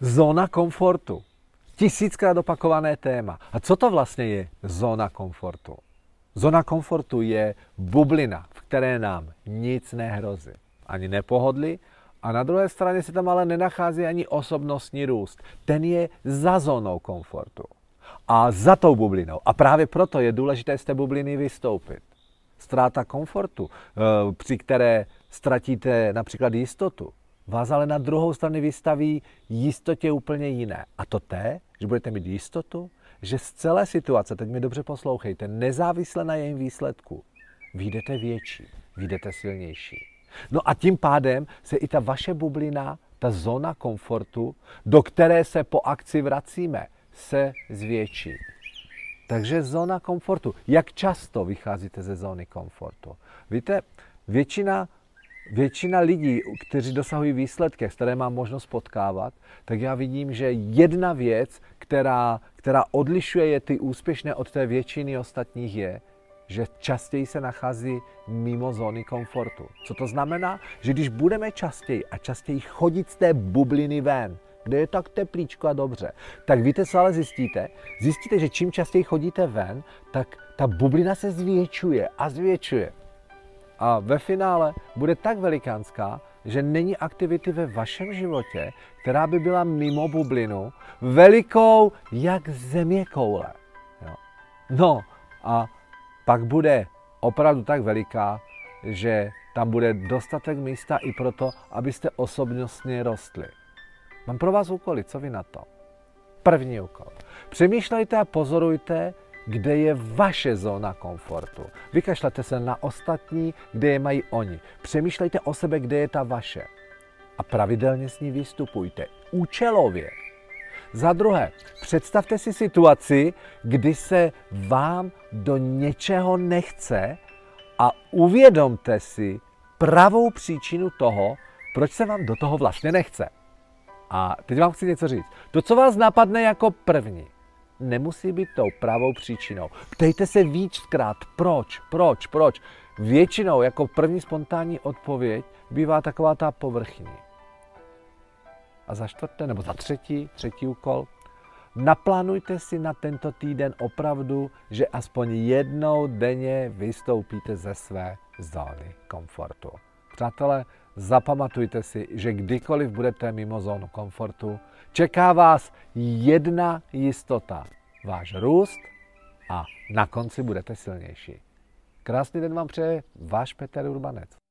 Zóna komfortu. Tisíckrát opakované téma. A co to vlastně je zóna komfortu? Zóna komfortu je bublina, v které nám nic nehrozí. Ani nepohodlí, a na druhé straně se tam ale nenachází ani osobnostní růst. Ten je za zónou komfortu. A za tou bublinou. A právě proto je důležité z té bubliny vystoupit. Ztráta komfortu, eh, při které ztratíte například jistotu, vás ale na druhou stranu vystaví jistotě úplně jiné. A to té, že budete mít jistotu, že z celé situace, teď mi dobře poslouchejte, nezávisle na jejím výsledku, vyjdete větší, vyjdete silnější. No a tím pádem se i ta vaše bublina, ta zóna komfortu, do které se po akci vracíme, se zvětší. Takže zóna komfortu. Jak často vycházíte ze zóny komfortu? Víte, většina většina lidí, kteří dosahují výsledky, které mám možnost potkávat, tak já vidím, že jedna věc, která, která odlišuje je ty úspěšné od té většiny ostatních je, že častěji se nachází mimo zóny komfortu. Co to znamená? Že když budeme častěji a častěji chodit z té bubliny ven, kde je tak teplíčko a dobře, tak víte, co ale zjistíte? Zjistíte, že čím častěji chodíte ven, tak ta bublina se zvětšuje a zvětšuje a ve finále bude tak velikánská, že není aktivity ve vašem životě, která by byla mimo bublinu, velikou jak země koule. Jo. No a pak bude opravdu tak veliká, že tam bude dostatek místa i proto, abyste osobnostně rostli. Mám pro vás úkoly, co vy na to? První úkol. Přemýšlejte a pozorujte, kde je vaše zóna komfortu. Vykašlete se na ostatní, kde je mají oni. Přemýšlejte o sebe, kde je ta vaše. A pravidelně s ní vystupujte. Účelově. Za druhé, představte si situaci, kdy se vám do něčeho nechce a uvědomte si pravou příčinu toho, proč se vám do toho vlastně nechce. A teď vám chci něco říct. To, co vás napadne jako první, nemusí být tou pravou příčinou. Ptejte se víckrát, proč, proč, proč. Většinou jako první spontánní odpověď bývá taková ta povrchní. A za čtvrté, nebo za třetí, třetí úkol, naplánujte si na tento týden opravdu, že aspoň jednou denně vystoupíte ze své zóny komfortu. Přátelé, zapamatujte si, že kdykoliv budete mimo zónu komfortu, čeká vás jedna jistota. Váš růst a na konci budete silnější. Krásný den vám přeje váš Petr Urbanec.